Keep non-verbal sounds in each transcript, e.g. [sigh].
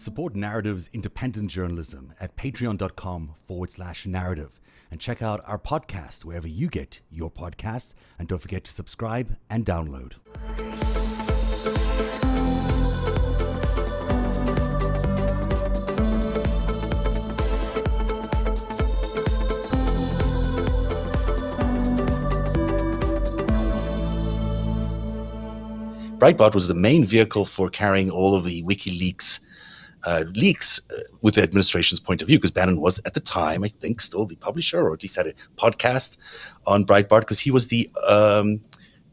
Support Narrative's independent journalism at patreon.com forward slash narrative and check out our podcast wherever you get your podcasts. And don't forget to subscribe and download. Breitbart was the main vehicle for carrying all of the WikiLeaks uh, leaks uh, with the administration's point of view, because Bannon was at the time, I think, still the publisher, or at least had a podcast on Breitbart, because he was the um,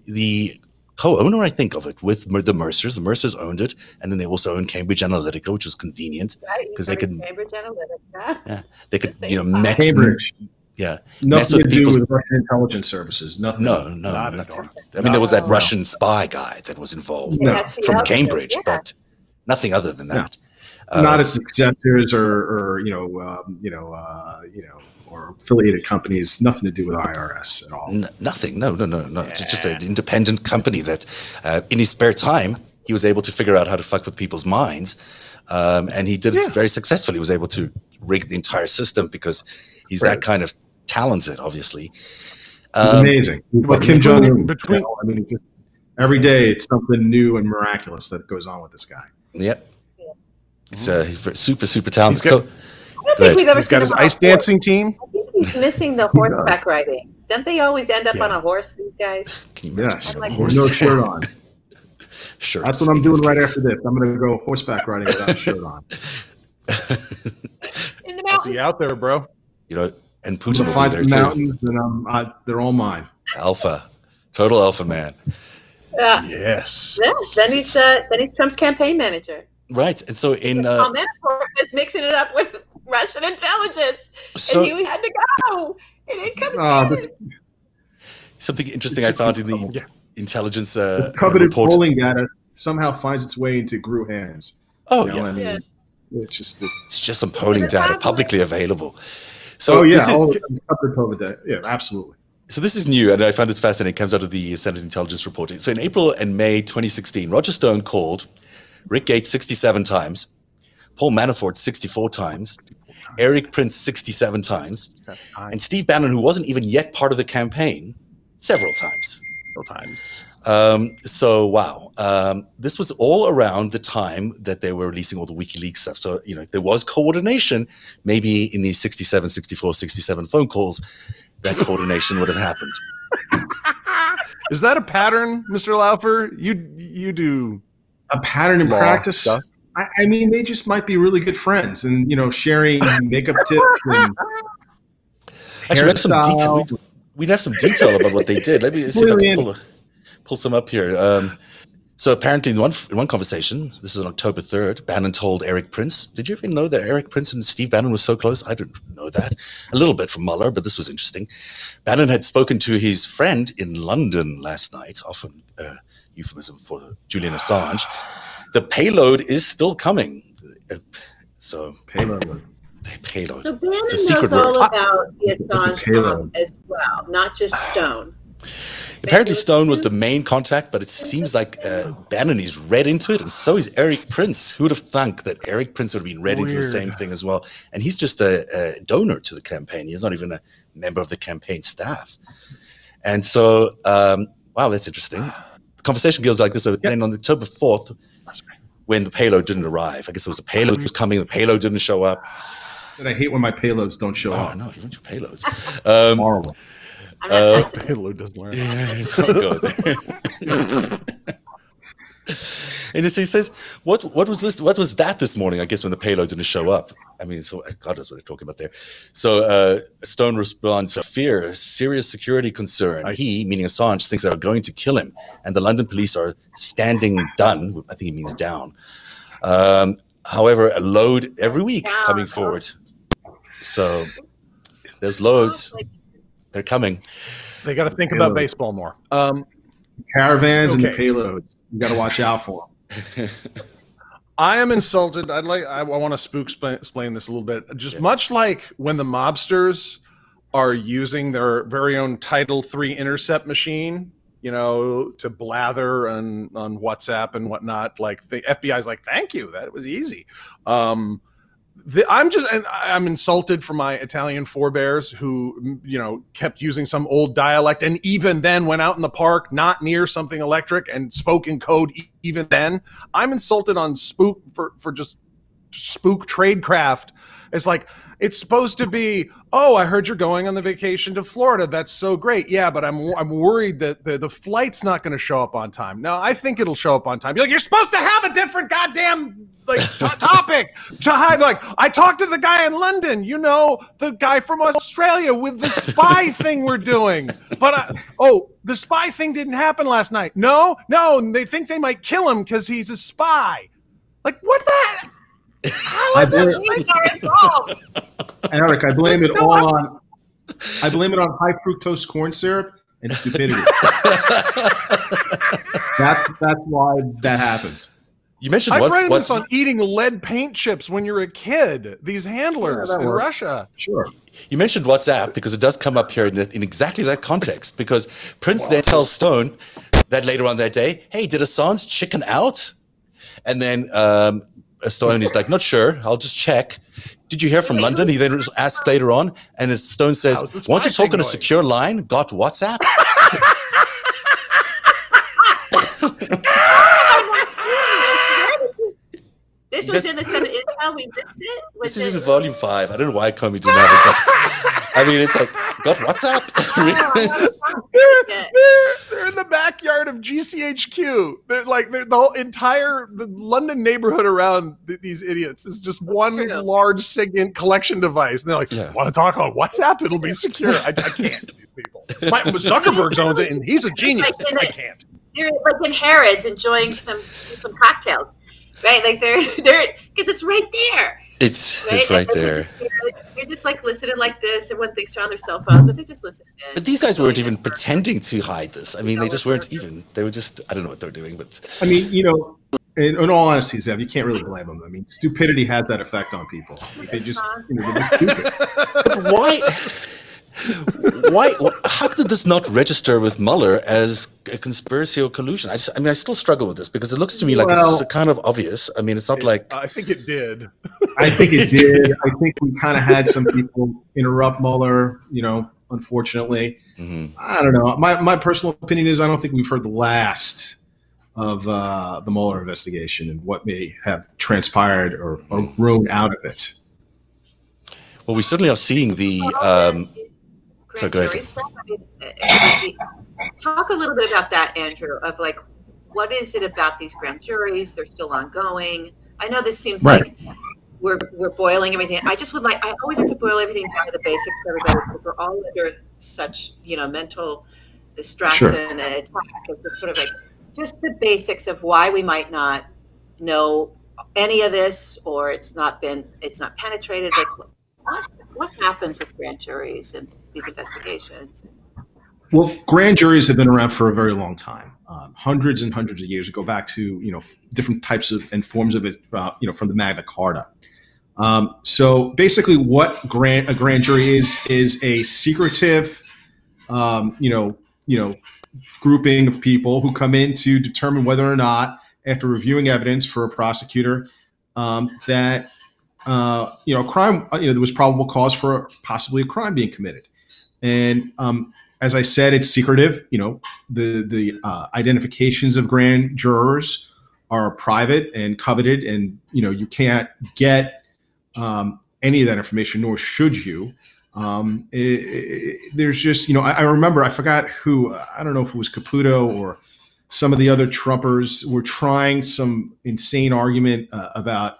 the co-owner, I think, of it with Mer- the Mercers. The Mercers owned it, and then they also owned Cambridge Analytica, which was convenient Right, because they could, Cambridge Analytica. yeah, they could, The you know, same mess, Cambridge. yeah, Nothing with to do with Russian intelligence services. Nothing. No, no, Not nothing. I mean, there was that No. Russian spy guy that was involved No. From Cambridge, yeah. but nothing other than No. that. Uh, Not as successors or, or you know, um, you know, uh, you know, or affiliated companies. Nothing to do with IRS at all. n- nothing. No, no, no, no. It's just an independent company that, uh, in his spare time, he was able to figure out how to fuck with people's minds, um, and he did it very successfully. He was able to rig the entire system because he's Right. that kind of talented, obviously. Um, amazing. But Kim Jong Un. between- I mean, every day it's something new and miraculous that goes on with this guy. Yep. Yeah. It's uh, he's super, super talented. He's got- so, I don't think we've ever He's seen got his him on a ice dancing horse. team. I think he's missing the [laughs] horseback riding. Don't they always end up Yeah. on a horse? These guys. can you imagine Yes, being like horse. no [laughs] shirt on. Shirts That's what I'm doing right case. after this. I'm going to go horseback riding without a shirt on. [laughs] In the I see mountains. you out there, bro. you know, and Putin going will to be find there some too. mountains, and I'm, I, they're all mine. Alpha, total alpha man. Yeah. Yes. Yeah. Then he's uh, then he's Trump's campaign manager. Right, and so in uh, Paul Manafort was mixing it up with Russian intelligence, so and he had to go. And it comes Bannon. this something interesting I found in the Yeah. intelligence uh, coveted report. polling data somehow finds its way into GRU hands. Oh You know, yeah, I mean, Yeah. it's just. The, it's just some polling data have- publicly available. So oh yeah, is, all of it's covered COVID data. Yeah, absolutely. so this is new, and I found this fascinating. It comes out of the Senate Intelligence Report. So in April and May 2016, Roger Stone called Rick Gates 67 times, Paul Manafort 64 times, Erik Prince 67 times, and Steve Bannon, who wasn't even yet part of the campaign, several times. Several times. Um, so wow, um, this was all around the time that they were releasing all the WikiLeaks stuff. So you know, if there was coordination, maybe in these 67, 64, 67 phone calls, that coordination would have happened. [laughs] Is that a pattern, Mr. Laufer? You you do A pattern in Law practice. stuff. I, I mean, they just might be really good friends, and you know, sharing [laughs] makeup tips and Actually, we have some detail. we'd have some detail about what they did. Let me see if I can pull, pull some up here. Um, so apparently, in one in one conversation, this is on October third, Bannon told Erik Prince, "Did you even know that Erik Prince and Steve Bannon was so close? I didn't know that. A little bit from Mueller, but this was interesting. Bannon had spoken to his friend in London last night, often uh, euphemism for Julian Assange. The payload is still coming. Uh, so Payload. the payload. So Bannon It's a secret knows all word. about the Assange payload. bomb as well, not just Stone. Apparently, Stone was the main contact, but it seems like uh, Bannon is read into it, and so is Erik Prince. Who would have thunk that Erik Prince would have been read into the same thing as well? And he's just a, a donor to the campaign. He's not even a member of the campaign staff. And so, um, wow, that's interesting. The conversation goes like this. So then on October 4th, when the payload didn't arrive, I guess there was a payload that was coming, the payload didn't show up. And I hate when my payloads don't show Oh, up. Oh, no, you want your payloads. Um, Horrible. I'm not Uh, payload doesn't learn. Yeah, don't go there. And so he says, "What? What was this? What was that this morning? I guess when the payload didn't show up. I mean, so God knows what they're talking about there." So uh, Stone responds, "Fear, serious security concern. He, meaning Assange, thinks they are going to kill him, and the London police are standing done. I think he means down. Um, however, a load every week Down. coming forward. So there's loads. They're coming." They got to think about baseball more. Um, Caravans and the payloads. You got to watch out for them. [laughs] I am insulted. I'd like. I, want to spook sp- explain this a little bit. Just Yeah. much like when the mobsters are using their very own Title III intercept machine. you know, to blather on on WhatsApp and whatnot. Like the FBI's like, thank you, that was easy. Um, the, I'm just, and I'm insulted for my Italian forebears who, you know, kept using some old dialect, and even then went out in the park, not near something electric, and spoke in code. Even then, I'm insulted on spook for for just spook tradecraft. It's like it's supposed to be. Oh, I heard you're going on the vacation to Florida. That's so great. Yeah, but I'm I'm worried that the, the flight's not going to show up on time. No, I think it'll show up on time. You're like you're supposed to have a different goddamn like [laughs] t- topic to hide. Like I talked to the guy in London. You know, the guy from Australia with the spy [laughs] thing we're doing. But I, oh, the spy thing didn't happen last night. No, no, and they think they might kill him because he's a spy. Like what I blame, are involved. [laughs] Eric, I blame it [laughs] all on I blame it on high fructose corn syrup and stupidity. [laughs] that's that's why that happens. You mentioned I what's, ran what's this on eating lead paint chips when you're a kid. These handlers Yeah, in works. Russia. Sure. You mentioned WhatsApp because it does come up here in, in exactly that context. Because Prince then tells Stone that later on that day, hey, did Assange chicken out? And then um, Stone is like, not sure. I'll just check. Did you hear from London? He then asks later on, and Stone says, want to talk on a secure line? Got WhatsApp? [laughs] This was in the Senate Intel. We missed it. Was This is in it? volume five. I don't know why Comey didn't have it. But, I mean, it's like, got WhatsApp? Really? [laughs] Oh, they're, they're, they're in the backyard of GCHQ. They're like they're, the whole entire the London neighborhood around th- these idiots is just one True. large SIGINT collection device. And they're like, Yeah. want to talk on WhatsApp? It'll be secure. I, I can't. These people. My, Zuckerberg owns it, and he's a genius. Like in I can't. They're like in Harrods enjoying some some cocktails, right? Like they're [laughs] they're because it's right there, It's, right? it's right And- and there. You're, you're just like listening like this. Everyone thinks they're on their cell phones, but they're just listening. in. But these guys weren't even pretending to hide this. I mean, they just weren't even. They were just, I don't know what they're doing, but I mean, you know, in, in all honesty, Zev, you can't really blame them. I mean, stupidity has that effect on people. They just, you know, they're stupid. [laughs] But why? Why? How did this not register with Mueller as a conspiracy or collusion? I, just, I mean, I still struggle with this because it looks to me like Well- it's kind of obvious. I mean, it's not like I think it did. I think it [laughs] did. I think we kind of had some people interrupt Mueller, you know, unfortunately. Mhm. I don't know. My, my personal opinion is I don't think we've heard the last of uh, the Mueller investigation and what may have transpired or, or grown out of it. well, we certainly are seeing the. Um, So Grand go ahead. jury stuff? I mean, Talk a little bit about that, Andrew. Of like, what is it about these grand juries? They're still ongoing. I know this seems Right. like we're we're boiling everything. I just would like. I always like to boil everything down to the basics for everybody because we're all under such you know mental stress Sure. and attack. Just sort of like just the basics of why we might not know any of this or it's not been it's not penetrated. Like what what happens with grand juries and these investigations? Well, grand juries have been around for a very long time, um, hundreds and hundreds of years. Go back to you know different types of and forms of it, uh, you know, from the Magna Carta. Um, so basically, what grand a grand jury is is a secretive, um, you know, you know, grouping of people who come in to determine whether or not, after reviewing evidence for a prosecutor, um, that uh, you know, a crime, uh, you know, there was probable cause for possibly a crime being committed, and um, as I said, it's secretive. You know, the the uh, identifications of grand jurors are private and coveted, and you know you can't get um, any of that information, nor should you. Um, it- it- there's just you know I, I remember I forgot who I don't know if it was Caputo or some of the other Trumpers were trying some insane argument uh, about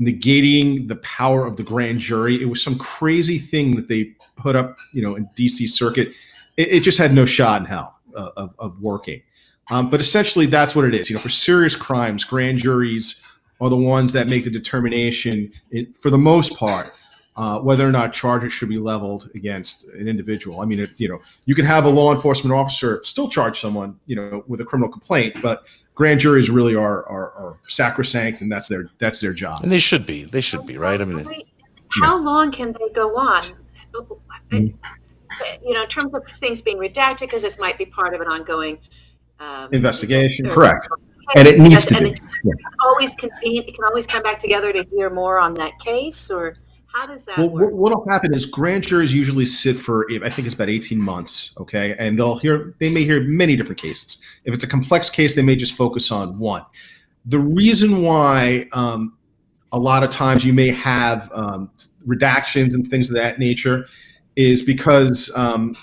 negating the power of the grand jury. It was some crazy thing that they put up, you know, in DC circuit. It, it just had no shot in hell uh, of, of working. Um, but essentially, that's what it is. You know, for serious crimes, grand juries are the ones that make the determination, it, for the most part, uh, whether or not charges should be leveled against an individual. I mean, it, you know, you can have a law enforcement officer still charge someone, you know, with a criminal complaint, but grand juries really are, are, are sacrosanct, and that's their that's their job. and they should be. They should be, right? I mean, How long can they go on? you know, in terms of things being redacted, because this might be part of an ongoing um, Investigation, correct. And it needs to and be. it can always convene. It can always come back together to hear more on that case, or how does that Well, work? what, what'll happen is grand juries usually sit for I think it's about eighteen months. Okay, and they'll hear they may hear many different cases. If it's a complex case, they may just focus on one. The reason why um, a lot of times you may have um, redactions and things of that nature is because um,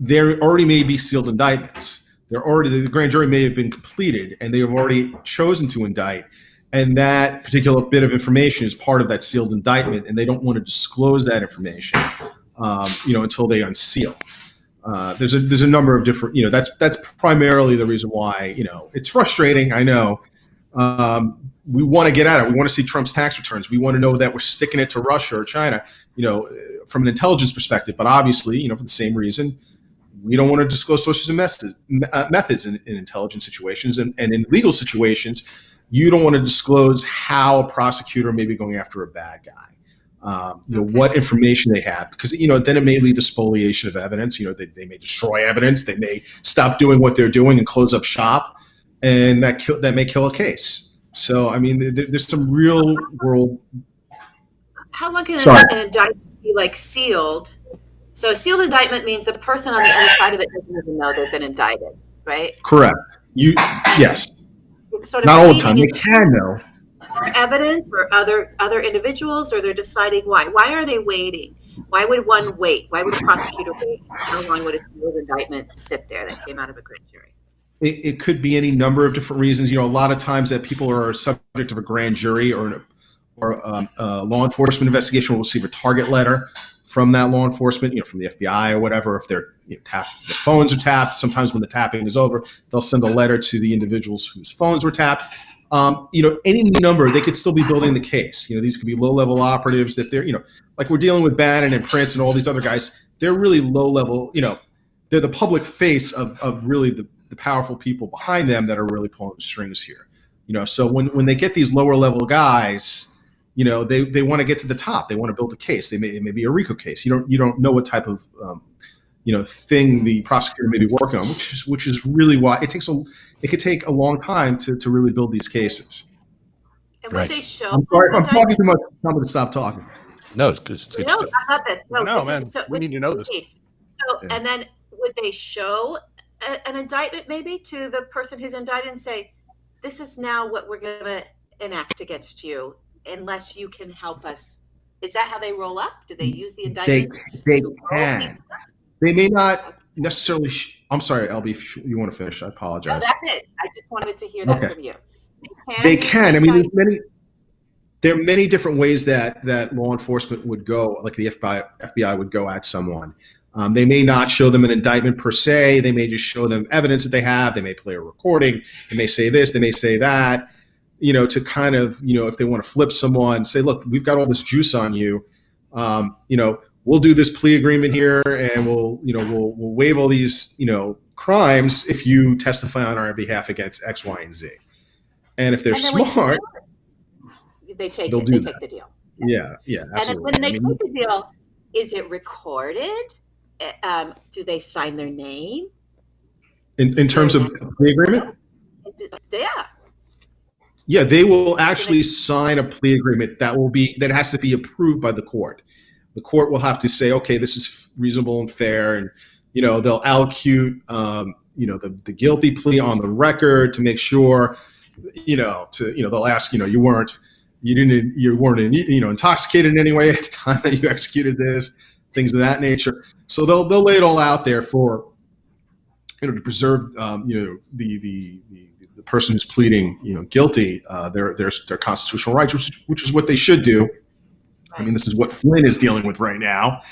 there already may be sealed indictments. There already the grand jury may have been completed, and they have already chosen to indict and that particular bit of information is part of that sealed indictment, and they don't want to disclose that information, um, you know, until they unseal. Uh, there's a there's a number of different, you know, that's that's primarily the reason why, you know, it's frustrating. I know. Um, we want to get at it. We want to see Trump's tax returns. We want to know that we're sticking it to Russia or China, you know, from an intelligence perspective. But obviously, you know, for the same reason, we don't want to disclose sources and methods, uh, methods in, in intelligence situations and, and in legal situations you don't want to disclose how a prosecutor may be going after a bad guy. Um, you know Okay. what information they have because you know then it may lead to spoliation of evidence. You know they, they may destroy evidence. They may stop doing what they're doing and close up shop, and that kill, that may kill a case. So I mean there, there's some real world. How long can Sorry. an indictment be like sealed? So a sealed indictment means the person on the other side of it doesn't even know they've been indicted, right? Correct. You yes. It's sort of Not all the time. They can though. for evidence or other other individuals, or they're deciding why. Why are they waiting? Why would one wait? Why would a prosecutor wait? How long would a sealed indictment sit there that came out of a grand jury? it, it could be any number of different reasons. You know, a lot of times that people are subject of a grand jury or an, or um, a law enforcement investigation will receive a target letter from that law enforcement, you know, from the FBI or whatever. If they're you know, tapped, the phones are tapped. Sometimes when the tapping is over, they'll send a letter to the individuals whose phones were tapped. Um, you know, any number, they could still be building the case. You know, these could be low-level operatives that they're, you know, like we're dealing with Bannon and Prince and all these other guys. They're really low-level. You know, they're the public face of, of really the, the powerful people behind them that are really pulling the strings here. You know, so when, when they get these lower level guys, you know, they, they want to get to the top. They want to build a case. They may it may be a RICO case. You don't you don't know what type of um, you know thing the prosecutor may be working on, which is which is really why it takes a it could take a long time to, to really build these cases. And Right. would they show? I'm sorry, I'm talking too much. Tell me to stop talking. No, it's good. It's good No, stuff. I love this. No, No, this man, is so, we need to know this. So, Yeah. and then would they show a, an indictment maybe to the person who's indicted and say, "This is now what we're going to enact against you, unless you can help us." Is that how they roll up? Do they use the They indictment? they to can. They may not necessarily. Sh- I'm sorry, LB. If you want to finish, I No, apologize. that's it. I just wanted to hear that Okay. from you. they use can. I mean, there's many. There are many different ways that that law enforcement would go, like the FBI, FBI would go at someone. Um, they may not show them an indictment per se. They may just show them evidence that they have. They may play a recording. They may say this. They may say that. You know, to kind of you know, if they want to flip someone, say, look, we've got all this juice on you. Um, you know, we'll do this plea agreement here, and we'll you know we'll we'll waive all these you know crimes if you testify on our behalf against X, Y, and Z. And if they're And then when you smart, they take they'll it. do They that. take the deal. yeah, yeah, And then absolutely. when they I mean, take the deal, is it recorded? Uh, Um, do they sign their name? in, in terms of the agreement, Is it, yeah. Yeah, they will actually sign a plea agreement that will be that has to be approved by the court. The court will have to say, okay, this is reasonable and fair, and you know they'll allocute, um, you know, the, the guilty plea on the record to make sure, you know, to you know they'll ask, you know, you weren't, you didn't, you weren't, you know, intoxicated in any way at the time that you executed this, things of that nature. So they'll they'll lay it all out there for, you know, to preserve, um, you know, the the the the person who's pleading, you know, guilty, uh, their their their constitutional rights, which, which is what they should do. I mean, this is what Flynn is dealing with right now,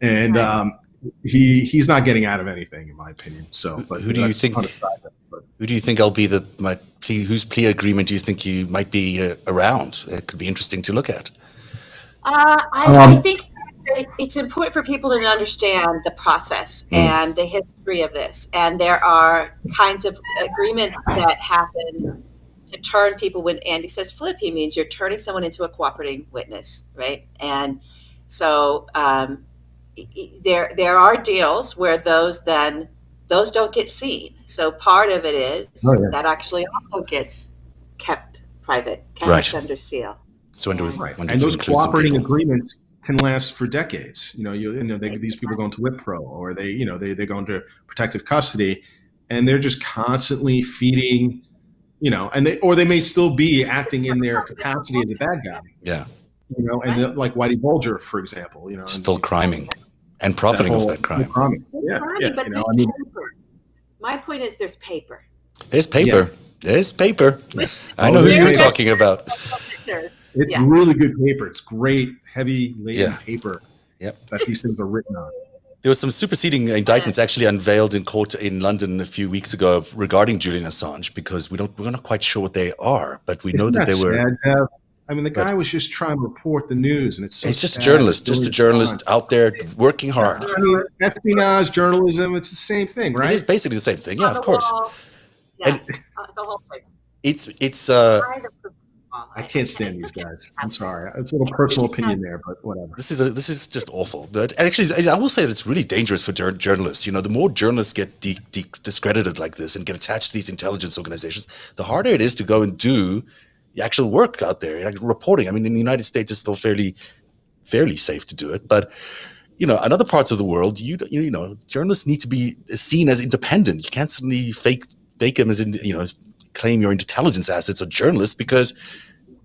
and Right. um, he he's not getting out of anything, in my opinion. So, but Who do you think- on a side note, but- Who do you think I'll be the my plea? Whose plea agreement do you think you might be uh, around? It could be interesting to look at. Uh, I, I Um, think that it's important for people to understand the process Mm. and the history of this. And there are kinds of agreements that happen to turn people. When Andy says flip, he means you're turning someone into a cooperating witness, right? And so um, there there are deals where those then those don't get seen. So part of it is Oh, yeah. that actually also gets kept private, kept Right. under seal. So under, do Right. when do And those cooperating agreements can last for decades. You know, you, you know, they, these people go into WIPRO or they, you know, they, they go into protective custody and they're just constantly feeding, you know, and they, or they may still be acting in their capacity as a bad guy, Yeah, you know, and the, like Whitey Bulger, for example, you know, and still criming and profiting whole- off that crime. crime. Yeah. Right, yeah, but you know, there's I mean, paper. My point is there's paper. There's paper. There's paper. [laughs] I know who you're talking about. Sure. it's Yeah. really good paper. It's great, heavy laden Yeah. paper Yep. that these things are written on. There was some superseding indictments actually unveiled in court in London a few weeks ago regarding Julian Assange because we don't we're not quite sure what they are, but we know Isn't that they were. sad, Jeff? I mean, the But- guy was just trying to report the news, and it's so It's just a journalist, just a journalist Assange- out there working hard. Espionage journalism, it's the same thing, right? It is basically the same thing. Yeah, of course. wall. Yeah, And- the whole thing. It's it's uh Kind of the wall. I can't stand [laughs] these guys. [laughs] I'm sorry. It's a little personal opinion there, but whatever. this is a, this is just awful. That actually, I will say that it's really dangerous for jour- journalists. You know, the more journalists get de- de- discredited like this and get attached to these intelligence organizations, the harder it is to go and do the actual work out there, like reporting. I mean, in the United States, it's still fairly fairly safe to do it, but you know, in other parts of the world, you you you know, journalists need to be seen as independent. You can't suddenly fake fake them as in you know claim your intelligence assets are journalists because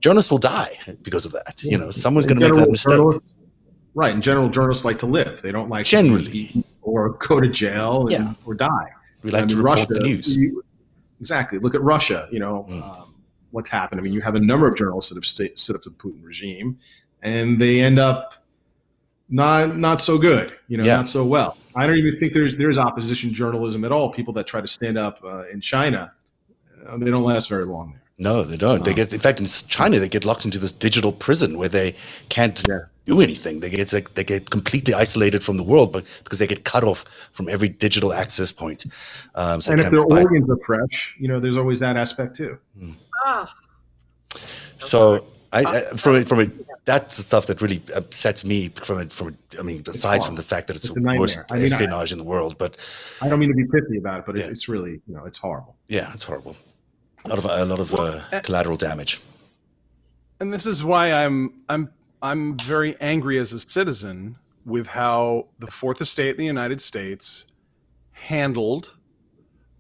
journalists will die because of that. You know, someone's going to make that mistake. journalists- Right. In general, journalists like to live. They don't like to Generally. or [laughs] go to jail and, Yeah. or die. We like I to mean, report Russia, the news. you- exactly. Look at Russia. You know Mm. um, what's happened. I mean, you have a number of journalists that have stood up to the Putin regime, and they end up not not so good. You know, Yeah. not so well. I don't even think there's there's opposition journalism at all. People that try to stand up uh, in China, uh, they don't last very long there. No, they don't. They Oh. get, in fact, in China, they get locked into this digital prison where they can't Yeah. do anything. They get they get completely isolated from the world, but because they get cut off from every digital access point. Um, so and if their buy- organs are fresh, you know, there's always that aspect too. Oh, So I, I ah. from it, from it, that's the stuff that really upsets me. From it, from it, I mean, aside from the fact that it's, It's the worst I mean, I- espionage in the world, but I don't mean to be pithy about it, but Yeah. it's really, you know, it's horrible. yeah, it's horrible. A lot of a lot of uh, collateral damage. and this is why I'm I'm I'm very angry as a citizen with how the fourth estate in the United States handled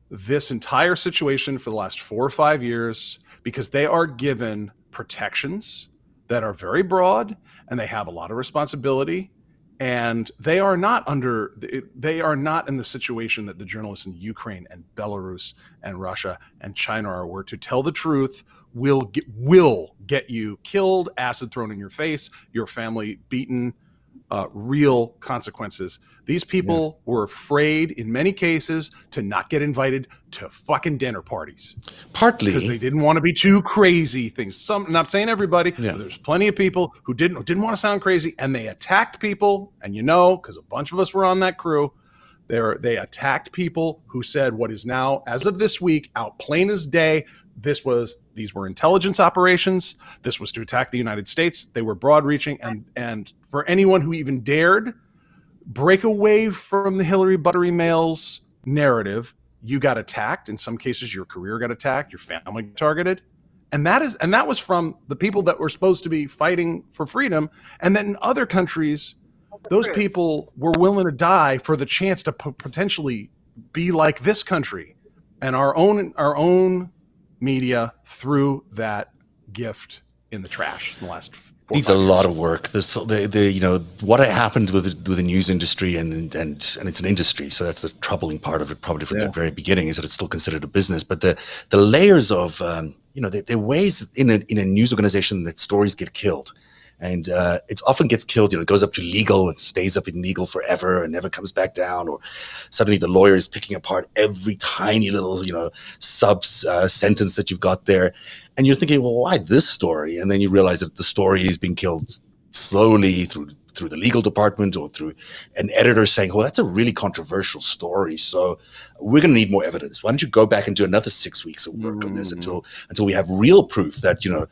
this entire situation for the last 4 or 5 years because they are given protections that are very broad and they have a lot of responsibility and they are not under they are not in the situation that the journalists in Ukraine and Belarus and Russia and China are where to tell the truth will get, will get you killed, acid thrown in your face, your family beaten, uh, real consequences. These people were afraid in many cases to not get invited to fucking dinner parties Partly because they didn't want to be too crazy things. Some not saying everybody, Yeah. there's plenty of people who didn't didn't want to sound crazy and they attacked people and you know because a bunch of us were on that crew they they attacked people who said what is now as of this week out plain as day this was these were intelligence operations. This was to attack the United States. They were broad reaching and and for anyone who even dared break away from the Hillary Buttery Mails narrative you got attacked. In some cases your career got attacked your family targeted. And that is and that was from the people that were supposed to be fighting for freedom. And then in other countries those people were willing to die for the chance to p- potentially be like this country. And our own our own media threw that gift in the trash in the last four or needs a years. lot of work. This, the, the, you know, what happened with the, with the news industry, and and and it's an industry, so that's the troubling part of it. Probably from Yeah. the very beginning is that it's still considered a business, but the the layers of, um, you know, there, there are ways in a in a news organization that stories get killed, and uh, it often gets killed. You know, it goes up to legal and stays up in legal forever and never comes back down, or suddenly the lawyer is picking apart every tiny little, you know, sub uh, sentence that you've got there, and you're thinking, well, why this story? And then you realize that the story is being killed slowly through through the legal department or through an editor saying, "Well, that's a really controversial story, so we're going to need more evidence. Why don't you go back and do another six weeks of work on this Mhm. until until we have real proof that you know."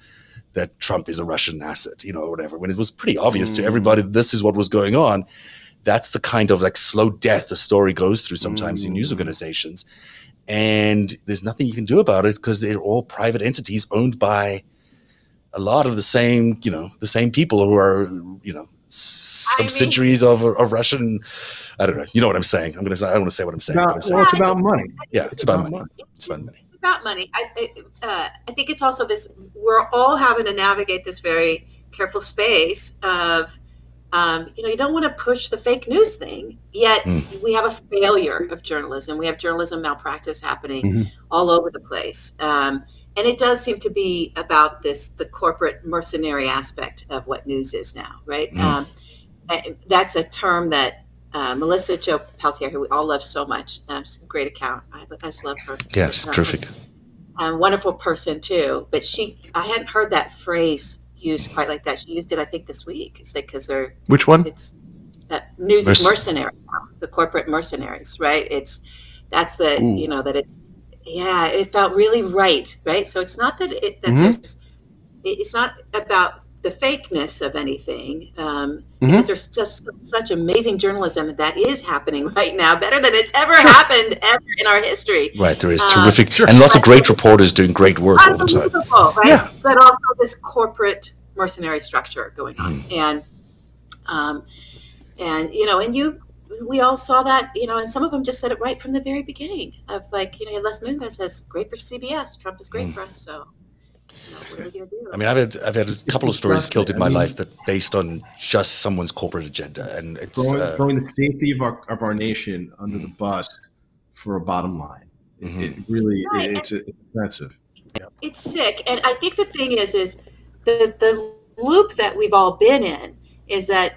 That Trump is a Russian asset, you know, or whatever. When it was pretty obvious to Mm. everybody that this is what was going on, that's the kind of like slow death the story goes through sometimes in news Mm. organizations. And there's nothing you can do about it because they're all private entities owned by a lot of the same, you know, the same people who are, you know, subsidiaries of, of Russian. I don't know. You know what I'm saying? I'm gonna. Say I don't want to say what I'm saying. It's but I'm saying, well, it's about money. yeah, it's about money. It's about money. About money. I, I, uh, I think it's also this. We're all having to navigate this very careful space of, um, you know, you don't want to push the fake news thing. Yet Mm. we have a failure of journalism. We have journalism malpractice happening Mhm. all over the place, um, and it does seem to be about this the corporate mercenary aspect of what news is now, right? Mm. Um, that's a term that. Uh, Melissa Jo Peltier, who we all love so much, um, a great account. I, I just love her. Yes, terrific. um, wonderful person too. But she, I hadn't heard that phrase used quite like that. She used it, I think, this week. It's like because they're Which one? it's uh, news Merc- is mercenary the corporate mercenaries, right? It's that's the Ooh. you know that it's yeah, it felt really right, right? So it's not that it that Mhm. there's it's not about the fakeness of anything um, Mhm. because there's just such amazing journalism that is happening [laughs] right now, better than it's ever happened ever in our history. Right, there is Uh, terrific, sure. and lots of great reporters doing great work all the time. Right? Yeah. But also this corporate mercenary structure going on, Mm-hmm. and um, and you know, and you, we all saw that, you know, and some of them just said it right from the very beginning of like, you know, Les Moonves says, "Great for CBS, Trump is great Mm. for us." So, I mean, I've had I've had a couple of stories killed in I my mean- life that based on just someone's corporate agenda, and it's throwing, uh, throwing the safety of our of our nation under the bus for a bottom line. It, Mhm. it really Right. it, it's, it's offensive. it's sick and i think the thing is is the the loop that we've all been in is that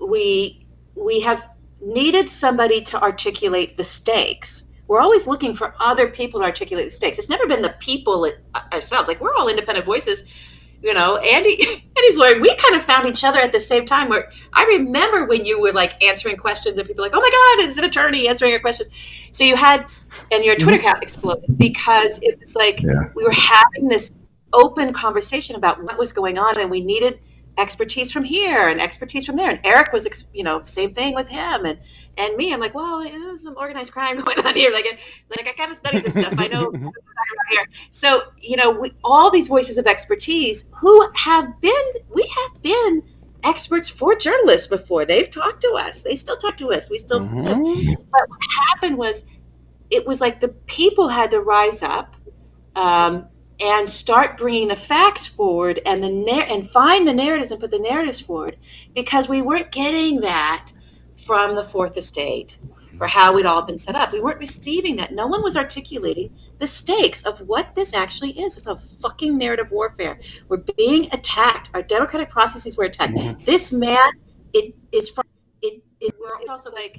we we have needed somebody to articulate the stakes we're always looking for other people to articulate the stakes. It's never been the people it- uh, ourselves. Like we're all independent voices you know? Andy [laughs] andy's lawyer we kind of found each other at the same time where i remember when you were like answering questions and people were like oh my god it's an attorney answering your questions. So you had and your twitter mm-hmm. account exploded because it was like Yeah. we were having this open conversation about what was going on and we needed expertise from here and expertise from there. And eric was you know same thing with him and and me. I'm like well there's some organized crime [laughs] going on here. Like I- like i kind of studied this stuff. I know [laughs] what we're talking about here. So you know we, all these voices of expertise who have been we have been experts for journalists before. They've talked to us. They still talk to us. We still Mhm. but what happened was it was like the people had to rise up um, and start bringing the facts forward and the nar- and find the narratives and put the narratives forward because we weren't getting that from the fourth estate for how we'd all been set up. We weren't receiving that. No one was articulating the stakes of what this actually is. It's a fucking narrative warfare. We're being attacked. Our democratic processes were attacked. Mhm. this man it is from it, it we're also like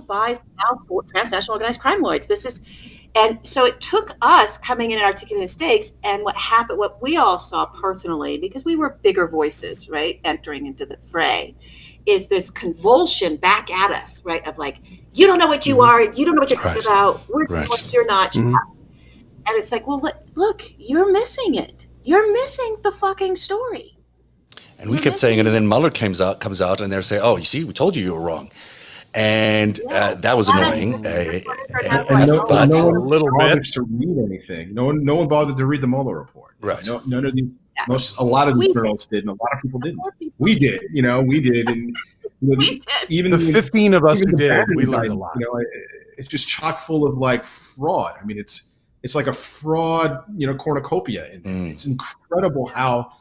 by now four transnational organized crime lords. This is, and so it took us coming in and articulating the stakes. And what happened, what we all saw personally, because we were bigger voices, right, entering into the fray, is this convulsion back at us, right, of like, you don't know what you are, you don't know what you're Right. about, we're Right. what you're not. Mhm. And it's like, well, look, look, you're missing it. You're missing the fucking story. and we kept saying it, and then Mueller comes out comes out, and they're saying, "Oh, you see, we told you you were wrong," and uh, that was annoying. Uh, And And no, but no one A little bothered bit. to read anything. No one, no one bothered to read the Mueller report. Right. No, none of the Yeah. most. A lot of the We- journalists did, and a lot of people didn't. We did. You know, we did, and you know, We did. even The 15 of us even who did, bad we learned a lot. You know, it, it's just chock full of like fraud. I mean, it's it's like a fraud, you know, cornucopia. And Mm. It's incredible how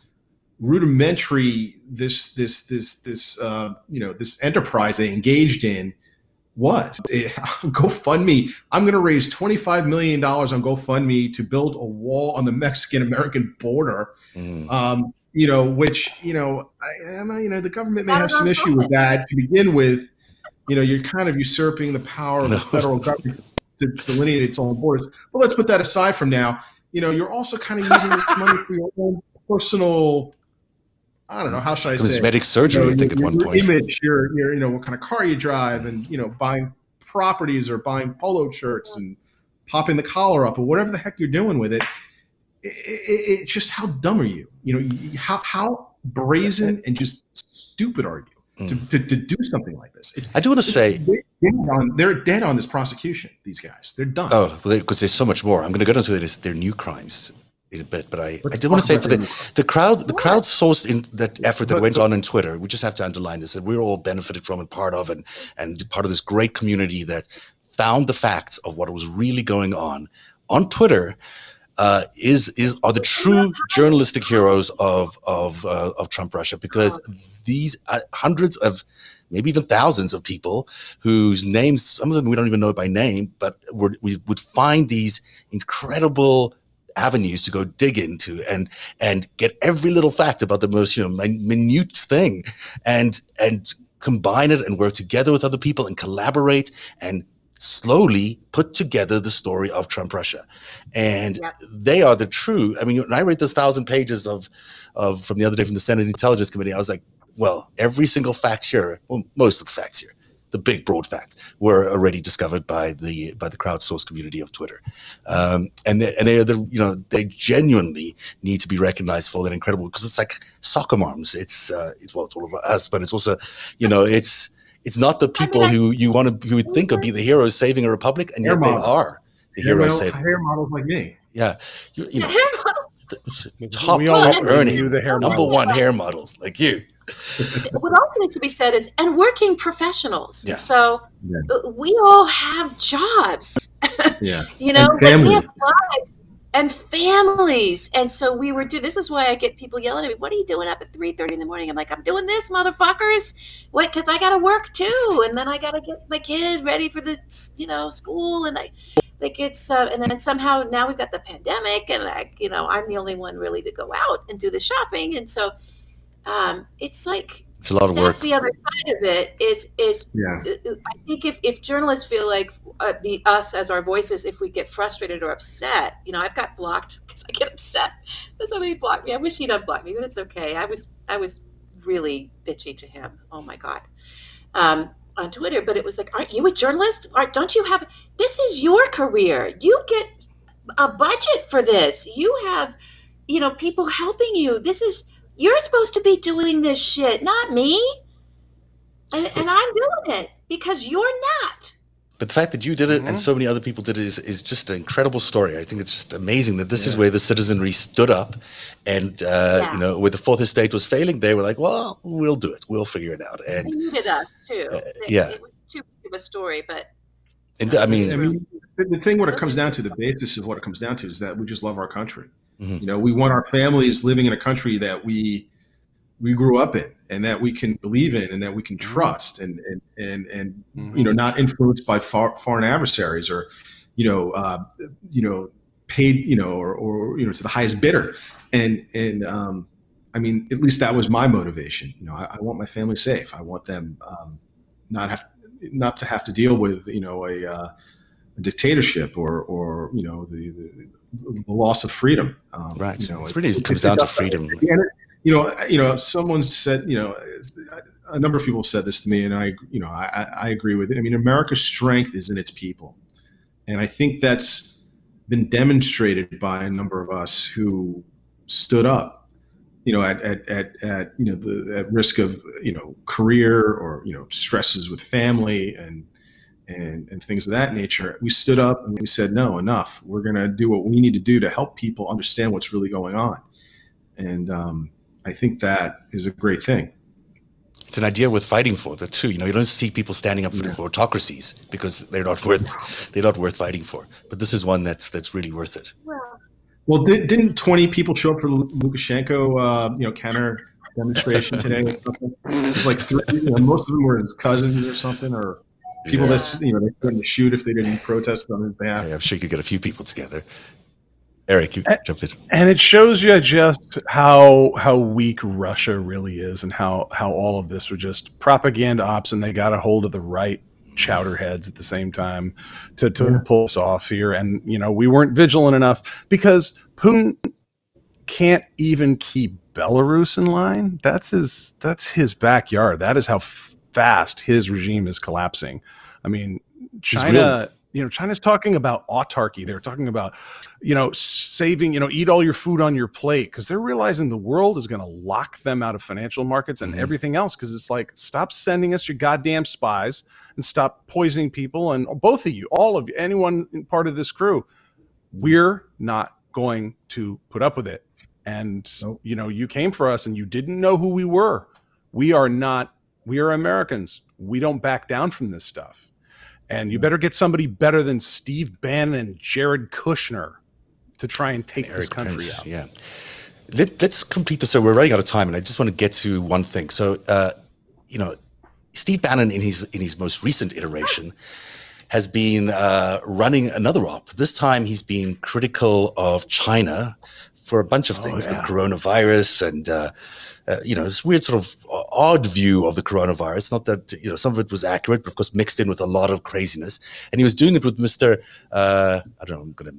rudimentary this this this this uh, you know this enterprise they engaged in was. [laughs] It, GoFundMe. I'm going to raise 25 million dollars on GoFundMe to build a wall on the Mexican American border Mm. um, you know, which you know, I, am you know, the government may have some issue with that to begin with. You know, you're kind of usurping the power of the [laughs] federal government to delineate its own borders. But let's put that aside from now. You know, you're also kind of using this money for your own personal. I don't know how should I say. Cosmetic surgery, you know, I think, at your- one your point. Image, your, your, you know, what kind of car you drive, and you know, buying properties or buying polo shirts and popping the collar up or whatever the heck you're doing with it. It, it, it's just how dumb are you? You know, how how brazen and just stupid are you to, mm. to, to do something like this? It- I do want to say, they're dead, on, they're dead on this prosecution. These guys, they're done. oh, because there's so much more. I'm going to go into this, their new crimes bit, but I, Let's I do want to say for the the crowd, the crowd sourced in that effort that But- went on in Twitter. We just have to underline this that we're all benefited from and part of, and and part of this great community that found the facts of what was really going on on Twitter. Uh, is is are the true journalistic heroes of of uh, of Trump Russia because these uh, hundreds of maybe even thousands of people whose names some of them we don't even know by name but we would find these incredible avenues to go dig into and and get every little fact about the most you know min- minute thing and and combine it and work together with other people and collaborate and slowly put together the story of Trump Russia. And Yeah. they are the true. I mean, when I read the thousand pages of of from the other day from the Senate Intelligence Committee, I was like, well, every single fact here, well, most of the facts here, the big broad facts, were already discovered by the by the crowdsourced community of Twitter, um, and they, and they are the you know they genuinely need to be recognized for that incredible because it's like soccer moms. It's uh, it's well, it's all of us, but it's also you know it's it's not the people I- who you want to who would think would be the heroes saving a republic, and Hair yet they are the hair, heroes model- saving. hair models like me. Yeah, you, you [laughs] know, the top we all top earning the hair number model. one hair models like you. What also needs to be said is and working professionals. Yeah. so Yeah. uh, we all have jobs. [laughs] Yeah. you know And we have lives and families. And so we were doing this is why i get people yelling at me what are you doing up at 3.30 in the morning? I'm like i'm doing this motherfuckers. What because i gotta work too and then i gotta get my kid ready for the you know school and i like it's uh, and then somehow now we've got the pandemic and i you know i'm the only one really to go out and do the shopping. And so um, it's like It's a lot of work. that's the other side of it is is Yeah. I think if, if journalists feel like uh, the us as our voices, if we get frustrated or upset, you know, I've got blocked [laughs] because I get upset. Somebody blocked me. I wish he'd unblock me, but it's okay. I was I was really bitchy to him. Oh my god, um, on Twitter. But it was like, aren't you a journalist? Aren't, don't you have? This is your career. You get a budget for this. You have, you know, people helping you. This is you're supposed to be doing this shit, not me. And, and I'm doing it because you're not. But the fact that you did it and Mhm. so many other people did it is, is just an incredible story. I think it's just amazing that this is where the citizenry stood up, and uh, Yeah. you know, where the fourth estate was failing, they were like, "Well, we'll do it. We'll figure it out." They And needed us too. Uh, It- yeah. It was too big of a story, but and I mean, I mean, the, the thing what it comes down to, the basis of what it comes down to is that we just love our country. Mhm. You know, we want our families living in a country that we we grew up in and that we can believe in and that we can trust and and and, and you know not influenced by far, foreign adversaries or you know uh, you know paid you know or, or you know to the highest bidder and and um, I mean at least that was my motivation. You know, I, I want my family safe. I want them um, not have not to have to deal with you know a, uh, a dictatorship or or you know the, the, the loss of freedom. Um, right? You know, it's it- really it- comes it down to freedom. and you know, you know, someone said, you know, a number of people said this to me, and I, you know, I, I- I agree with it. I mean, America's strength is in its people, and I think that's been demonstrated by a number of us who stood up, you know, at at at, at you know the at risk of you know career or you know stresses with family and. And, and things of that nature. We stood up and we said, no, enough. We're going to do what we need to do to help people understand what's really going on. And um, I think that is a great thing. It's an idea worth fighting for. The two, you know, you don't see people standing up for, Yeah. for autocracies because they're not worth they're not worth fighting for. But this is one that's that's really worth it. well, Well, did, didn't 20 people show up for Lukashenko, uh, you know, counter demonstration today? or something? It was like three, you know, most of them were his cousins or something, or people Yeah. that's, you know, they couldn't shoot if they didn't protest on his behalf. Hey, I'm sure you could get a few people together. Eric, you Eh, jump in. and it shows you just how how weak Russia really is, and how how all of this were just propaganda ops, and they got a hold of the right chowderheads at the same time to to Yeah. pull us off here. And you know, we weren't vigilant enough because Putin can't even keep Belarus in line. That's his that's his backyard. That is how f- fast his regime is collapsing. I mean, China you know china's talking about autarky they're talking about you know saving you know eat all your food on your plate because they're realizing the world is going to lock them out of financial markets and Mhm. everything else because it's like stop sending us your goddamn spies and stop poisoning people and both of you all of you anyone in part of this crew we're not going to put up with it and Nope. you know you came for us and you didn't know who we were we are not we are americans we don't back down from this stuff and you better get somebody better than steve bannon and jared kushner to try and take this country Prince, out Yeah. Let, let's complete this. So we're running out of time, and I just want to get to one thing. So, uh, you know, Steve Bannon in his in his most recent iteration has been uh, running another op. This time, he's been critical of China for a bunch of Oh, things yeah. with coronavirus and. Uh, uh, you know, this weird sort of odd view of the coronavirus. Not that you know some of it was accurate, but of course mixed in with a lot of craziness. And he was doing it with Mister. Uh, I don't know. I'm going to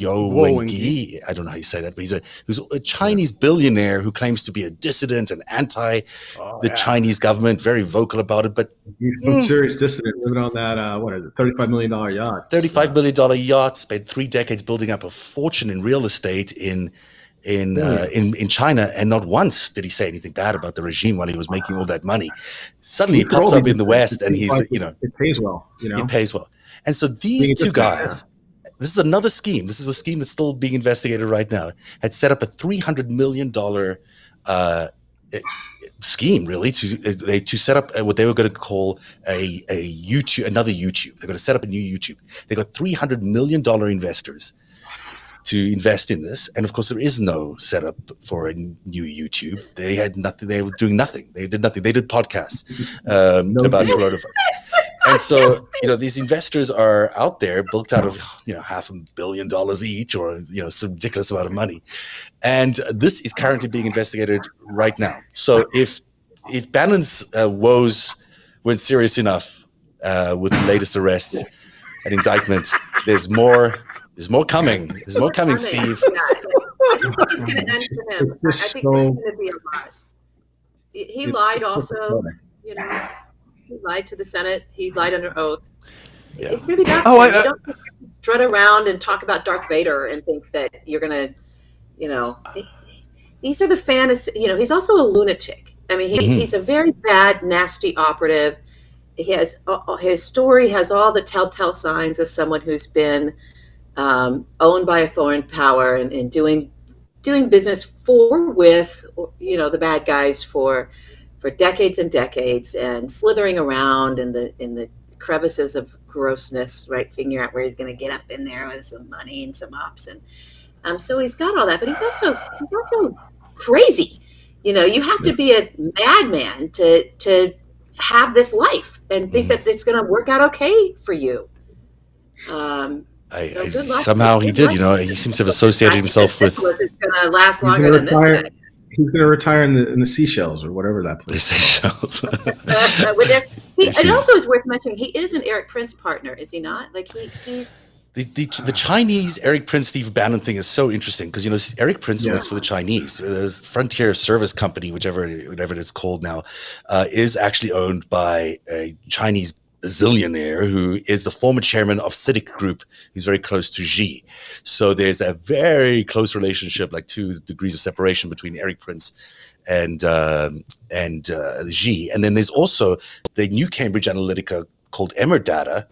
Yo Wo Wengi. I don't know how you say that, but he's a he's a Chinese billionaire who claims to be a dissident and anti Oh, the yeah. Chinese government. Very vocal about it, but He's some serious dissident living on that uh, what is it, thirty-five million dollar yacht. thirty-five million dollar yacht. Spent three decades building up a fortune in real estate in in uh, in in China, and not once did he say anything bad about the regime while he was making all that money. Suddenly, he Look at all pops up in the. West, and he's It you know it pays well. You know, it pays well. And so these two dissident, guys, this is another scheme. This is a scheme that's still being investigated right now. Had set up a three hundred million dollar uh, scheme, really, to they to set up uh, what they were going to call a a YouTube, another YouTube. They're going to set up a new YouTube. They got three hundred million dollar investors to invest in this, and of course, there is no setup for a new YouTube. They had nothing. They were doing nothing. They did nothing. They did podcasts um, No about coronavirus. And [laughs] so, you know, these investors are out there, booked out of you know half a billion dollars each, or you know, some ridiculous amount of money. And this is currently being investigated right now. So if if Bannon's uh, woes weren't serious enough uh, with the latest arrests and indictments, there's more. There's more coming. There's more coming, Steve. I think it's going to end for him. I I think so- there's going to be a lot. He he lied so also, pathetic. you know. He lied to the Senate. He lied under oath. Yeah. It's going to be bad. Oh, I- You I- don't strut around and talk about Darth Vader and think that you're going to, you know. These are the fantasy. You know, he's also a lunatic. I mean, he, Mhm. he's a very bad, nasty operative. He has uh, his story has all the telltale signs of someone who's been um, owned by a foreign power and, and doing doing business for with you know the bad guys for for decades and decades and slithering around in the in the crevices of grossness right figuring out where he's going to get up in there with some money and some ops and um, so he's got all that but he's also he's also crazy you know you have to be a madman to to have this life and think Mhm. that it's going to work out okay for you um, I, So I- somehow he did. luck. You know, he seems to have associated himself with. Syphilis is going to last longer gonna than this guy. He's going to retire in the in the Seychelles or whatever that the place. Seychelles. Uh, uh, he, If it also is worth mentioning he is an Erik Prince partner, is he not? Like he, he's The, the, the Chinese Erik Prince Steve Bannon thing is so interesting because you know Erik Prince Yeah. works for the Chinese. The Frontier Service Company, whichever whatever it is called now, uh, is actually owned by a Chinese zillionaire who is the former chairman of CITIC Group. He's very close to Xi, so there's a very close relationship, like two degrees of separation between Erik Prince and um, and uh, Xi. And then there's also the new Cambridge Analytica called Emerdata,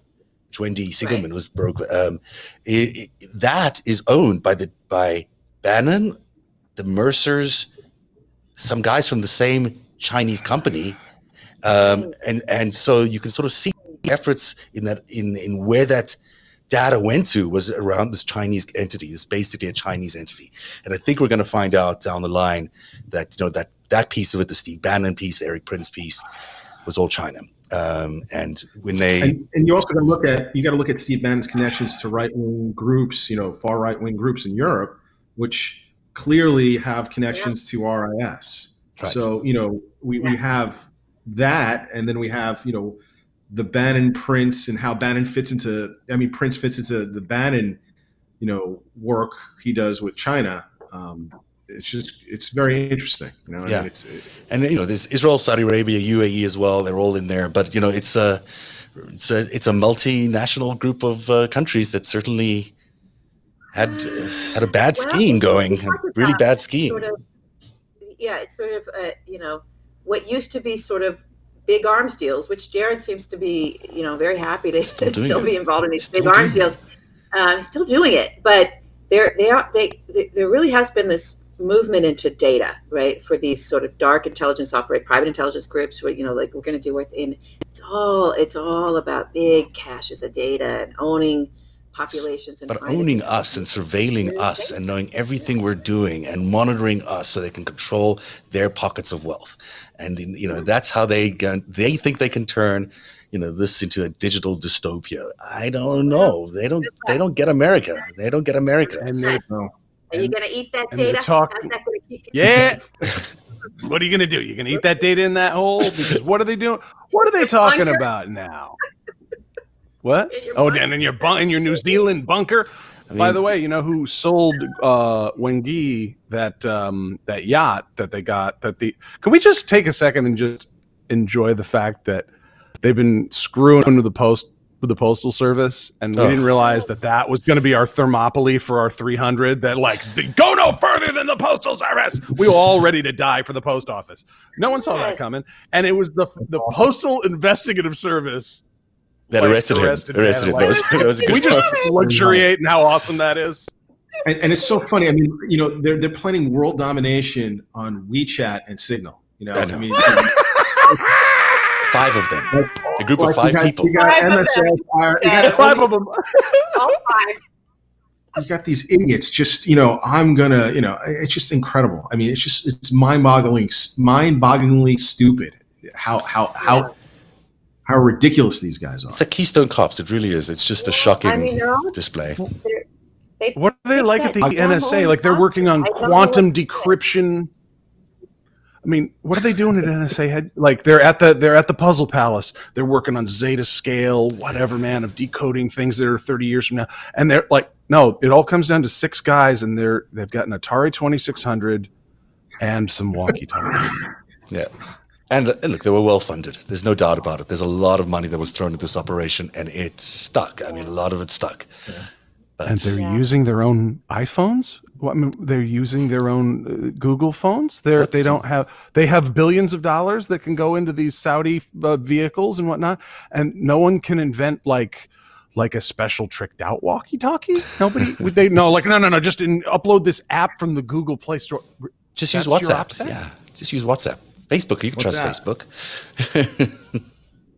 which Wendy Siegelman was broke. Um, i i that is owned by the by Bannon, the Mercers, some guys from the same Chinese company, um, and and so you can sort of see the efforts in that in in where that data went to was around this Chinese entity. It's basically a Chinese entity, and I think we're going to find out down the line that you know that that piece of it, the Steve Bannon piece, Erik Prince piece, was all China. Um, and when they And, and you also got to look at you got to look at Steve Bannon's connections to right wing groups, you know, far right wing groups in Europe, which clearly have connections to RIS. Right. So you know we, we have that, and then we have you know the Bannon Prince and how Bannon fits into. I mean, Prince fits into the Bannon, you know, work he does with China. Um, it's just it's very interesting. You know, I Yeah. mean, it's and you know there's Israel, Saudi Arabia, UAE as well. They're all in there. But you know it's uh, it's a it's a multinational group of uh, countries that certainly had uh, had a bad Well, skiing going, really bad skiing. Sort of, yeah, it's sort of a you know what used to be sort of big arms deals, which Jared seems to be you know very happy to Still still, be involved in these Still big arms doing deals. Um, still doing it, but there they are they, they there really has been this movement into data, right? For these sort of dark intelligence operate private intelligence groups, where you know like we're going to do within. It's all it's all about big caches of data and owning populations and But owning us and surveilling us and knowing everything we're doing and monitoring us so they can control their pockets of wealth. And you know that's how they can, they think they can turn you know this into a digital dystopia. I don't know. They don't they don't get America. They don't get America. And they, No. Are you going to eat that and data? talking- How's that going to keep yeah. what are you gonna do? You're gonna eat that data in that hole? Because what are they doing? What are they [laughs] talking about now? What? Oh, bunker. and in your bun- in your New Zealand bunker. I By the way, you know who sold uh Wengi that um that yacht that they got that the Can we just take a second and just enjoy the fact that they've been screwing with the post with the postal service and we Oh. didn't realize that that was going to be our thermopylae for our 300 that like they go no further than the postal service. We were all ready to die for the post office. No one saw that coming and it was the the awesome. postal investigative service that like, arrested him. arrested Arrested him. Vanna. That was, [laughs] that was a we just point. luxuriate in how awesome that is. And, and it's so funny. I mean, you know, they're they're planning world domination on WeChat and Signal. You know, I I, mean, [laughs] Five of them. A group of five you got, people. You got Five of them. MSN, fire- you got Five of them. [laughs] all five? you got these idiots just you know i'm gonna you know it's just incredible i mean it's just it's mind-boggling mind-bogglingly stupid how how how how ridiculous these guys are It's like Keystone Cops. It really is. It's just a shocking I mean, no, display. they, What are they like at the I NSA? Like they're working on I don't know quantum what to say. decryption. I mean, what are they doing at NSA head? Like they're at the they're at the Puzzle Palace. They're working on Zeta scale, whatever, man, of decoding things that are 30 years from now. And they're like, no, it all comes down to six guys, and they're they've got an Atari 2600 and some walkie-talkies. Yeah. And, uh, and look, they were well funded. There's no doubt about it. There's a lot of money that was thrown at this operation, and it stuck. I mean, a lot of it stuck. But and they're Yeah. using their own iPhones. Well, I mean, they're using their own uh, Google phones. They're What they the- don't have they have billions of dollars that can go into these Saudi uh, vehicles and whatnot, and no one can invent like like a special tricked out walkie-talkie. Nobody [laughs] would they no like no no no just in, upload this app from the Google Play Store. just use That's your WhatsApp. Yeah. Just use WhatsApp. Facebook, you can trust WhatsApp. Facebook.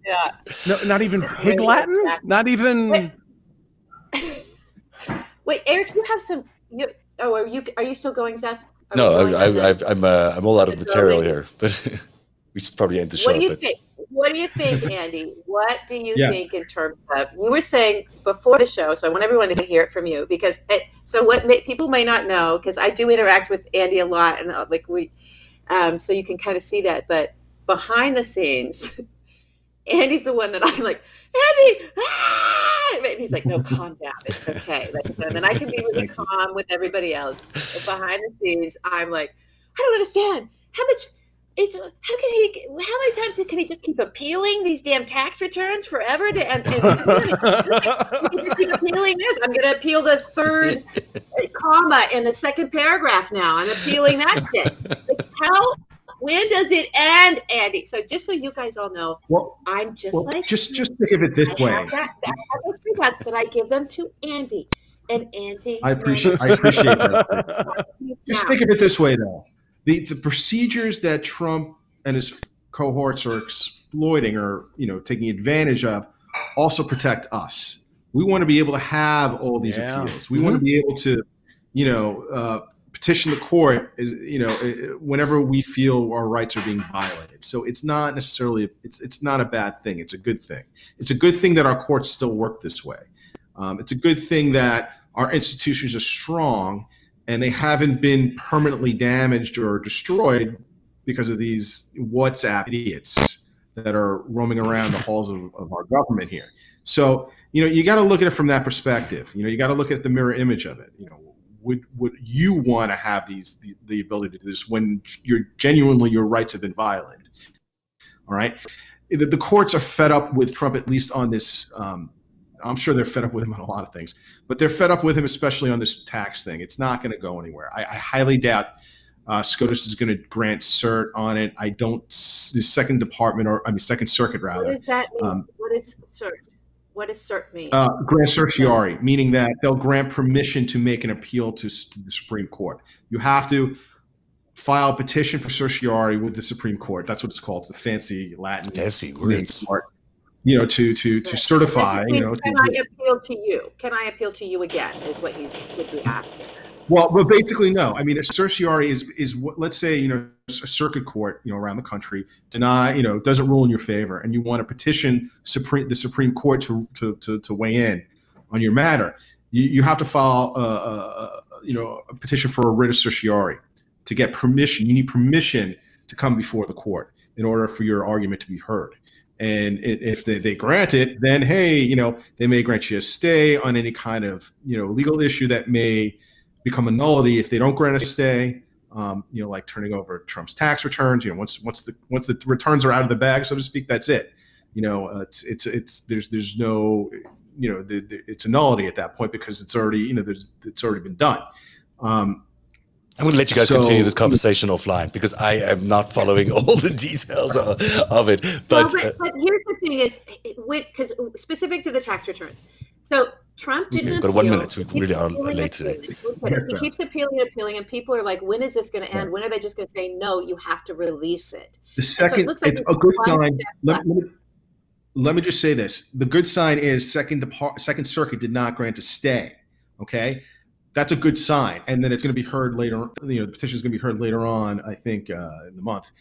yeah. No, not even Just Pig really Latin. exact- Not even. Wait. [laughs] Wait, Eric, you have some. You, oh, are you are you still going, Zeph? Are no, going I, on the- I, I've, I'm uh, I'm all out of material here, but [laughs] we should probably end the show. What do you but think? What do you think, Andy? What do you Yeah. think in terms of you were saying before the show? So I want everyone to hear it from you because eh, so what may, people may not know because I do interact with Andy a lot and uh, like we, um, so you can kind of see that. But behind the scenes, [laughs] Andy's the one that I'm like, Andy, ah! and he's like, no, [laughs] calm down, it's okay. Like, and then I can be really calm with everybody else. But behind the scenes, I'm like, I don't understand how much. It's how can he? How many times can he just keep appealing these damn tax returns forever? To, and, and he can just keep appealing this. I'm going to appeal the third comma in the second paragraph. Now I'm appealing that shit. Like how? When does it end, Andy? So just so you guys all know, well, I'm just well like just just think of it this I way have that, I have those free pass, but I give them to Andy, and Andy. i appreciate i appreciate that [laughs] Just think of it this way, though: the the procedures that Trump and his cohorts are exploiting or you know taking advantage of also protect us. We want to be able to have all these Yeah. appeals. We want to be able to, you know, uh, petition the court, you know, whenever we feel our rights are being violated. So it's not necessarily it's it's not a bad thing. It's a good thing. It's a good thing that our courts still work this way. Um, it's a good thing that our institutions are strong and they haven't been permanently damaged or destroyed because of these WhatsApp idiots that are roaming around the halls of, of our government here. So, you know, you got to look at it from that perspective. You know, you got to look at the mirror image of it. You know, would would you want to have these the, the ability to do this when you're genuinely your rights have been violated? All right. the, the courts are fed up with Trump, at least on this. Um, I'm sure they're fed up with him on a lot of things, but they're fed up with him, especially on this tax thing. It's not going to go anywhere. I, I highly doubt uh, SCOTUS is going to grant cert on it. I don't. The second department, or I mean, second circuit rather. What rather, does that mean? Um, what is cert? What does cert mean? uh, grant certiorari, meaning that they'll grant permission to make an appeal to, to the Supreme Court. You have to file a petition for certiorari with the Supreme Court. That's what it's called. It's the fancy Latin Fancy name words. for it. You know, to to to certify. You know, can to, I appeal to you? Can I appeal to you again? Is what he's would be asking. Well, well, basically, no. I mean, a certiorari is is what. Let's say you know a circuit court, you know, around the country deny, you know, doesn't rule in your favor, and you want to petition supreme the Supreme Court to to to, to weigh in on your matter. You, you have to file a, a you know a petition for a writ of certiorari to get permission. You need permission to come before the court in order for your argument to be heard. And if they, they grant it, then hey, you know, they may grant you a stay on any kind of you know legal issue that may become a nullity if they don't grant a stay. Um, you know, like turning over Trump's tax returns. You know, once once the once the returns are out of the bag, so to speak, that's it. You know, uh, it's it's it's there's there's no you know the, the, it's a nullity at that point because it's already you know there's it's already been done. Um, I'm going to let you guys So- continue this conversation offline because I am not following all the details of, of it. But, well, uh, but, but here's the thing: is because specific to the tax returns. So Trump didn't. Okay, got one minute. We really keeps are late today. appealing. Look at it. He keeps appealing and appealing, and people are like, "When is this going to end? When are they just going to say no? You have to release it." the so it second, looks like it's it's a good sign. Let, let me, let me just say this: the good sign is second depart, second circuit did not grant a stay. Okay, that's a good sign, and then it's going to be heard later. You know, the petition is going to be heard later on. I think uh, in the month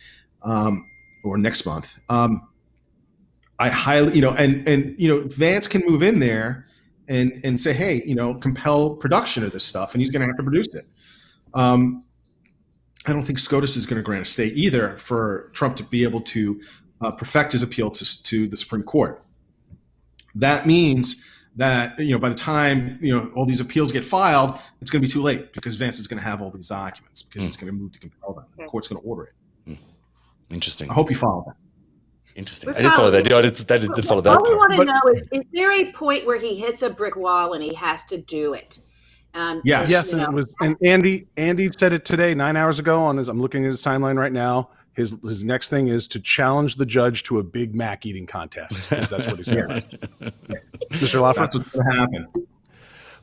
um, or next month. Um, I highly, you know, and and you know, Vance can move in there and and say, hey, you know, compel production of this stuff, and he's going to have to produce it. Um, I don't think SCOTUS is going to grant a stay either for Trump to be able to uh, perfect his appeal to, to the Supreme Court. That means that you know by the time you know all these appeals get filed, it's going to be too late because Vance is going to have all these documents because Hmm. it's going to move to compel them. The court's going to order it. interesting. I hope you follow that. Interesting. We're I did follow that. I did, that did follow that All we want to But- know is: is there a point where he hits a brick wall and he has to do it? Um, Yes. and, Yes, you and it was. And Andy, Andy said it today, nine hours ago. On his, I'm looking at his timeline right now. His his next thing is to challenge the judge to a Big Mac eating contest. 'cause that's what he's [laughs] doing. Mr. Laffer. That's what's going to happen.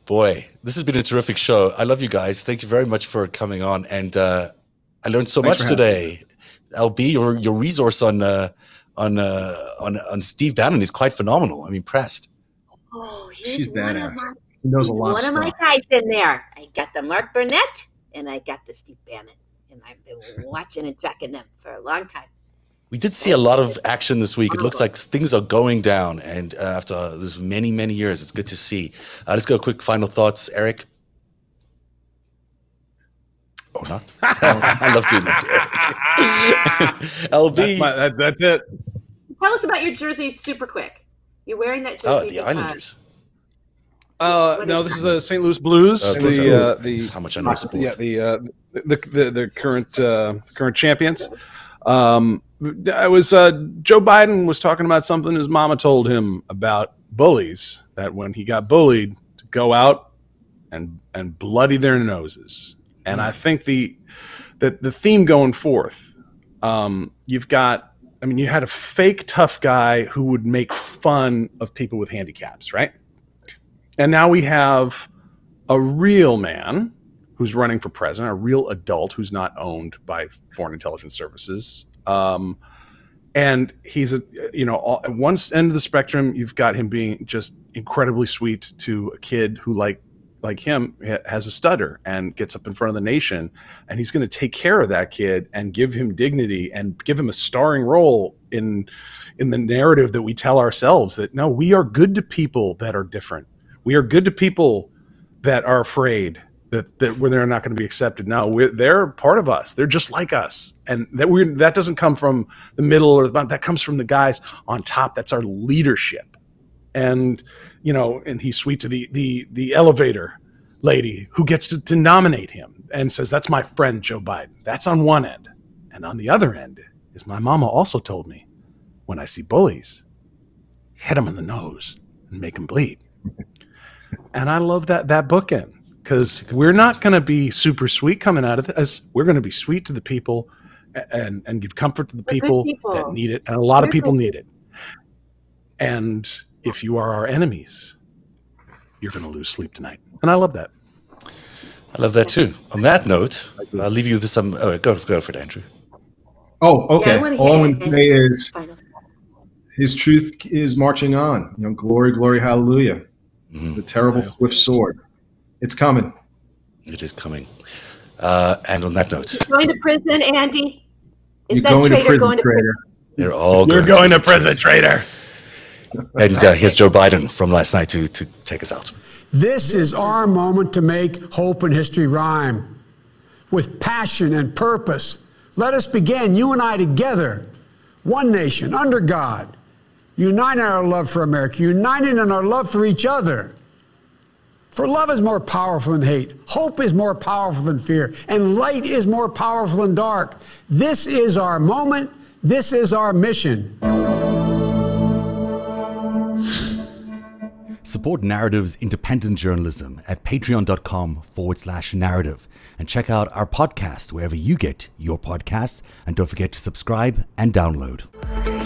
Boy, this has been a terrific show. I love you guys. Thank you very much for coming on. And uh, I learned so Thanks much for having today. LB, your your resource on uh, on uh, on on Steve Bannon is quite phenomenal. I'm impressed. Oh, he's She's one badass. of my He knows a lot one of of my guys in there. I got the Mark Burnett and I got the Steve Bannon. And I've been watching and tracking them for a long time. We did see a lot of action this week. It looks like things are going down, and uh, after this many many years, it's good to see. Uh, let's go. Quick final thoughts, Eric. Or not? [laughs] I love doing that to Eric. [laughs] LB. That's, my, that, that's it. Tell us about your jersey super quick. You're wearing that jersey. oh, the because- Islanders. Uh, no, this is a St. Louis Blues. Uh, the, uh, This is the how much I know sport. yeah the uh, the, the the current uh, current champions. Um, I was uh, Joe Biden was talking about something his mama told him about bullies. That when he got bullied, to go out and and bloody their noses. And I think the the the theme going forth, um, you've got. I mean, you had a fake tough guy who would make fun of people with handicaps, right? And now we have a real man who's running for president, a real adult who's not owned by foreign intelligence services. Um, and he's a, you know, all, at one end of the spectrum, you've got him being just incredibly sweet to a kid who, like, like him, has a stutter and gets up in front of the nation, and he's going to take care of that kid and give him dignity and give him a starring role in in the narrative that we tell ourselves that no, we are good to people that are different. We are good to people that are afraid that that where they're not going to be accepted. No, we're, they're part of us. They're just like us, and that we that doesn't come from the middle or the bottom. That comes from the guys on top. That's our leadership, and you know, and he's sweet to the the the elevator lady who gets to, to nominate him and says, "That's my friend Joe Biden." That's on one end, and on the other end is my mama also told me when I see bullies, hit them in the nose and make them bleed. And I love that that bookend because we're not going to be super sweet coming out of this. We're going to be sweet to the people and and give comfort to the people, people. that need it, and a lot of We're people good need it. And if you are our enemies, you're going to lose sleep tonight. And I love that. I love that too. On that note, I'll leave you with some. Oh, go go for it, Andrew. Oh, okay. I All hear I'm going to say is his truth is marching on. You know, glory, glory, hallelujah. Mhm. The terrible swift sword. It's coming. It is coming. Uh, and on that note, Going to prison, Andy? Is You're that going to traitor prison, going to prison? traitor. they're all going. You're going to prison, traitor. And uh, here's Joe Biden from last night to to take us out. This is our moment to make hope and history rhyme with passion and purpose. Let us begin, you and I together, one nation, under God, united in our love for America, united in our love for each other. For love is more powerful than hate, hope is more powerful than fear, and light is more powerful than dark. This is our moment, this is our mission. Support Narrative's independent journalism at patreon.com forward slash narrative and check out our podcast wherever you get your podcasts. And don't forget to subscribe and download.